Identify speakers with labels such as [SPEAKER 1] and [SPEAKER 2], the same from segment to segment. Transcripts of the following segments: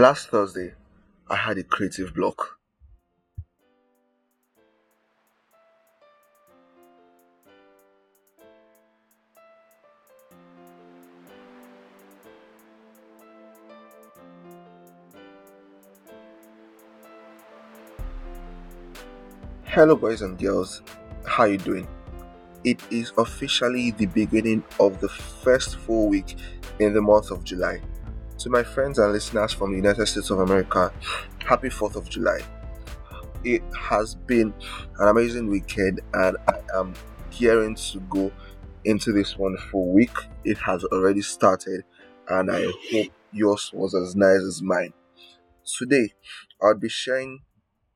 [SPEAKER 1] Last Thursday, I had a creative block. Hello boys and girls, how you doing? It is officially the beginning of the first full week in the month of July. To my friends and listeners from the United States of America, happy 4th of July. It has been an amazing weekend and I am gearing to go into this wonderful week. It has already started and I hope yours was as nice as mine. Today, I'll be sharing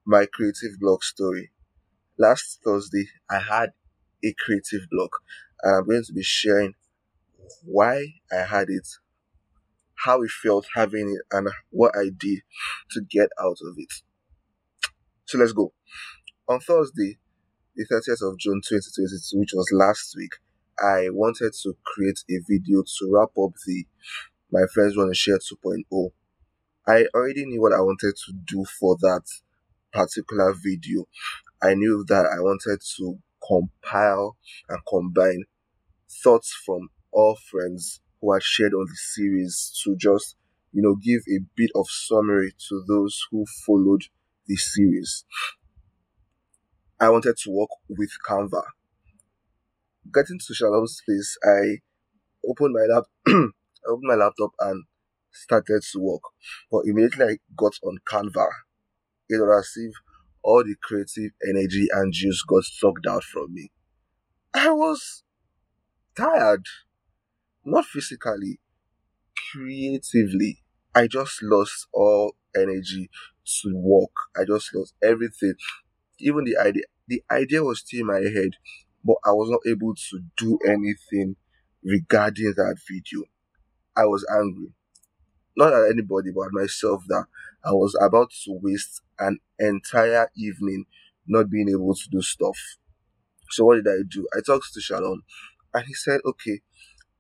[SPEAKER 1] my creative blog story last Thursday I had a creative blog, and I'm going to be sharing why I had it, how it felt having it, and what I did to get out of it. So let's go. On Thursday, the 30th of June 2022, which was last week, I wanted to create a video to wrap up the My Friends Want to Share 2.0. I already knew what I wanted to do for that particular video I knew that I wanted to compile and combine thoughts from all friends who had shared on the series to just, you know, give a bit of summary to those who followed the series. I wanted to work with Canva. Getting to Shalom's place, I opened my lap, I opened my laptop and started to work. But immediately I got on Canva, it if all the creative energy and juice got sucked out from me. I was tired, not physically, creatively. I just lost all energy to work. I just lost everything. Even the idea, the idea was still in my head, but I was not able to do anything regarding that video. I was angry not at anybody but at myself that I was about to waste an entire evening not being able to do stuff. So what did I do? I talked to Shalom and he said, okay,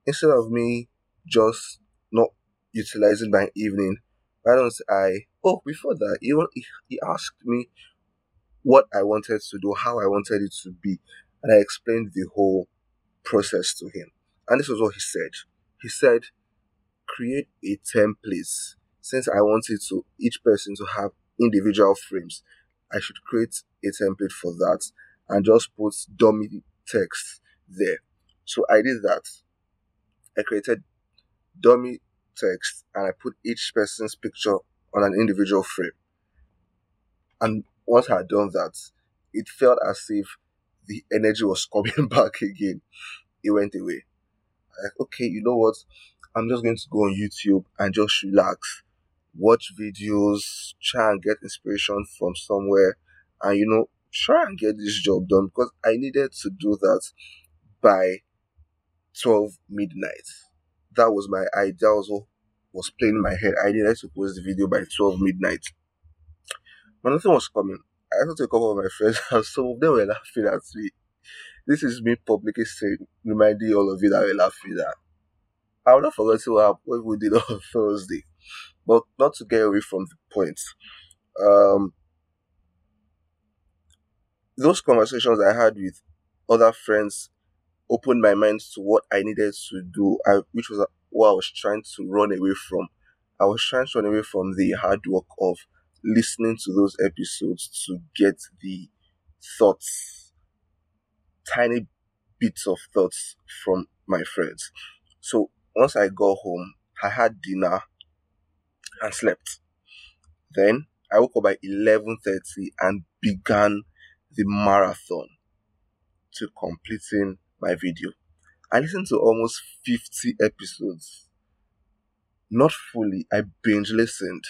[SPEAKER 1] instead of me just not utilizing my evening, why don't I oh before that he he asked me what I wanted to do, how I wanted it to be, and I explained the whole process to him. And this was what he said. He said, create a template since I wanted to each person to have individual frames. I should create a template for that and just put dummy text there. So I did that. I created dummy text and I put each person's picture on an individual frame. And once I had done that, it felt as if the energy was coming back again. It went away. Like, okay, you know what? I'm just going to go on YouTube and just relax, watch videos, try and get inspiration from somewhere, and you know, try and get this job done because I needed to do that by 12 midnight. That was my idea, also was playing in my head. I needed to post the video by 12 midnight. But nothing was coming. I talked to a couple of my friends, and some of them were laughing at me. This is me publicly saying, reminding all of you that we're laughing at I would not forget what, we did on Thursday, but not to get away from the point. Um, those conversations I had with other friends opened my mind to what I needed to do, I, which was uh, what I was trying to run away from. I was trying to run away from the hard work of listening to those episodes to get the thoughts, tiny bits of thoughts from my friends. So once I got home, I had dinner and slept. Then I woke up by 11:30 and began the marathon to completing my video. I listened to almost 50 episodes. Not fully, I binge listened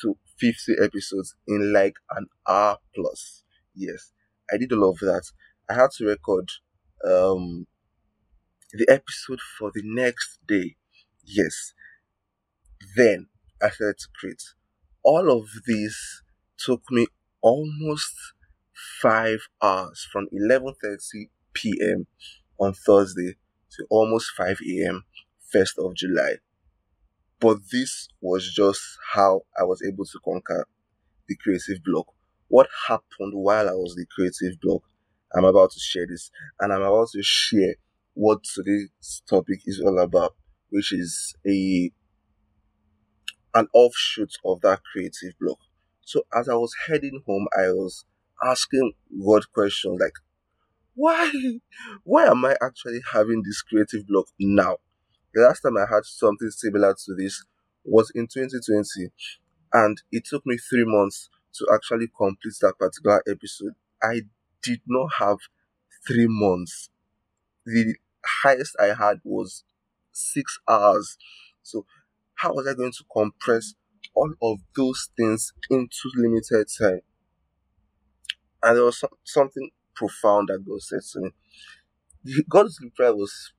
[SPEAKER 1] to 50 episodes in like an hour plus. Yes, I did all of that. I had to record um the episode for the next day. Yes. Then I started to create. All of this took me almost five hours from 11:30 p.m. on Thursday to almost 5 a.m. 1st of July. But this was just how I was able to conquer the creative block. What happened while I was the creative block? I'm about to share this, and I'm about to share what today's topic is all about, which is a an offshoot of that creative block. So as I was heading home, I was asking God questions like, why, why am I actually having this creative block now? The last time I had something similar to this was in 2020, and it took me three months to actually complete that particular episode. I did not have three months. The highest I had was six hours. So, how was I going to compress all of those things into limited time? And there was some, something profound that God said to me. God's reply was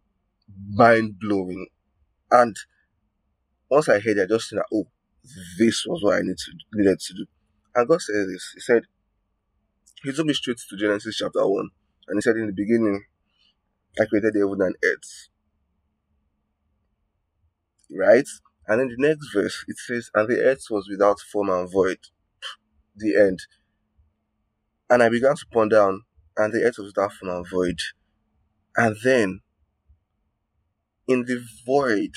[SPEAKER 1] mind blowing. And once I heard it, I just said, oh, this was what I need to, needed to do. And God said this. He said, He took me straight to Genesis chapter 1. And He said, In the beginning, I created the heaven and earth. Right? And in the next verse, it says, And the earth was without form and void. The end. And I began to ponder on, and the earth was without form and void. And then, in the void,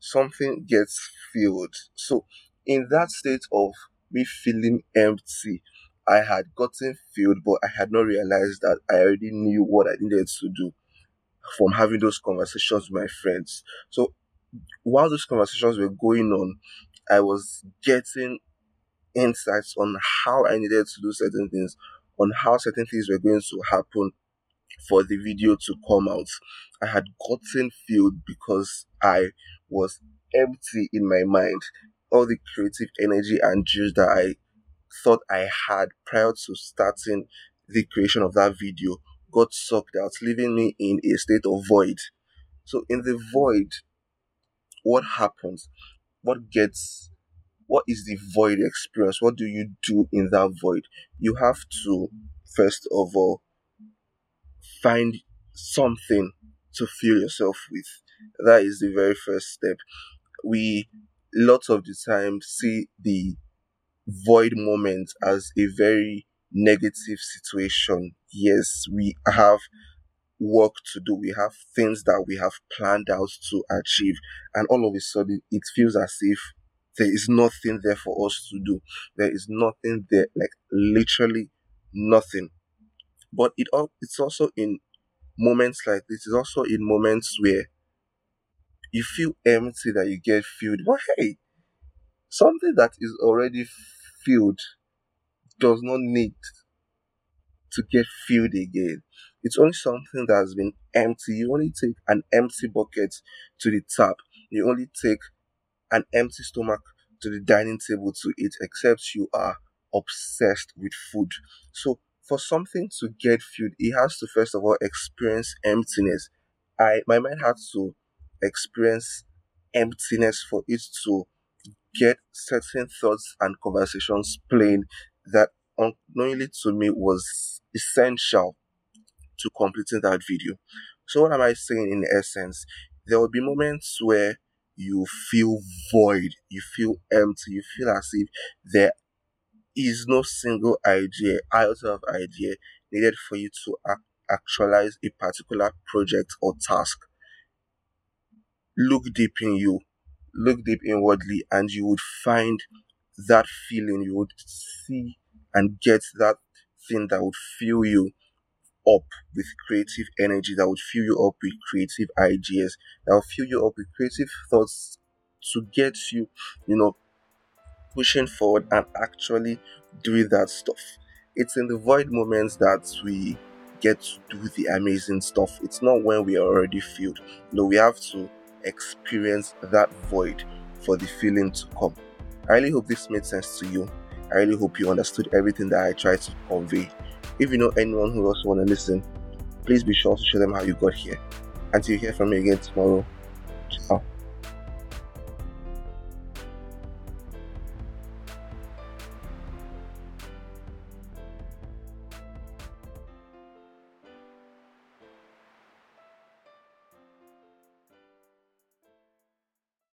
[SPEAKER 1] something gets filled. So, in that state of me feeling empty, I had gotten filled, but I had not realized that I already knew what I needed to do from having those conversations with my friends. So, while those conversations were going on, I was getting insights on how I needed to do certain things, on how certain things were going to happen for the video to come out. I had gotten filled because I was empty in my mind. All the creative energy and juice that I thought I had prior to starting the creation of that video got sucked out, leaving me in a state of void. So, in the void, what happens? What gets what is the void experience? What do you do in that void? You have to, first of all, find something to fill yourself with. That is the very first step. We, lots of the time, see the void moment as a very negative situation. Yes, we have work to do. We have things that we have planned out to achieve. And all of a sudden, it feels as if there is nothing there for us to do. There is nothing there, like literally nothing. But it all it's also in moments like this, it's also in moments where you feel empty that you get filled. But hey, something that is already filled does not need to get filled again. It's only something that has been empty. You only take an empty bucket to the tap. You only take an empty stomach to the dining table to eat, except you are obsessed with food. So, for something to get filled, it has to first of all experience emptiness. I my mind had to experience emptiness for it to get certain thoughts and conversations plain that unknowingly to me was essential to completing that video. So what am I saying in essence? There will be moments where you feel void, you feel empty, you feel as if there is no single idea, iota of idea needed for you to actualize a particular project or task. Look deep in you, look deep inwardly, and you would find that feeling. You would see and get that thing that would fill you up with creative energy, that would fill you up with creative ideas, that will fill you up with creative thoughts to get you, you know, pushing forward and actually doing that stuff. It's in the void moments that we get to do the amazing stuff. It's not when we are already filled. No, we have to experience that void for the feeling to come. I really hope this made sense to you. I really hope you understood everything that I tried to convey. If you know anyone who also want to listen, please be sure to show them how you got here. Until you hear from me again tomorrow, ciao.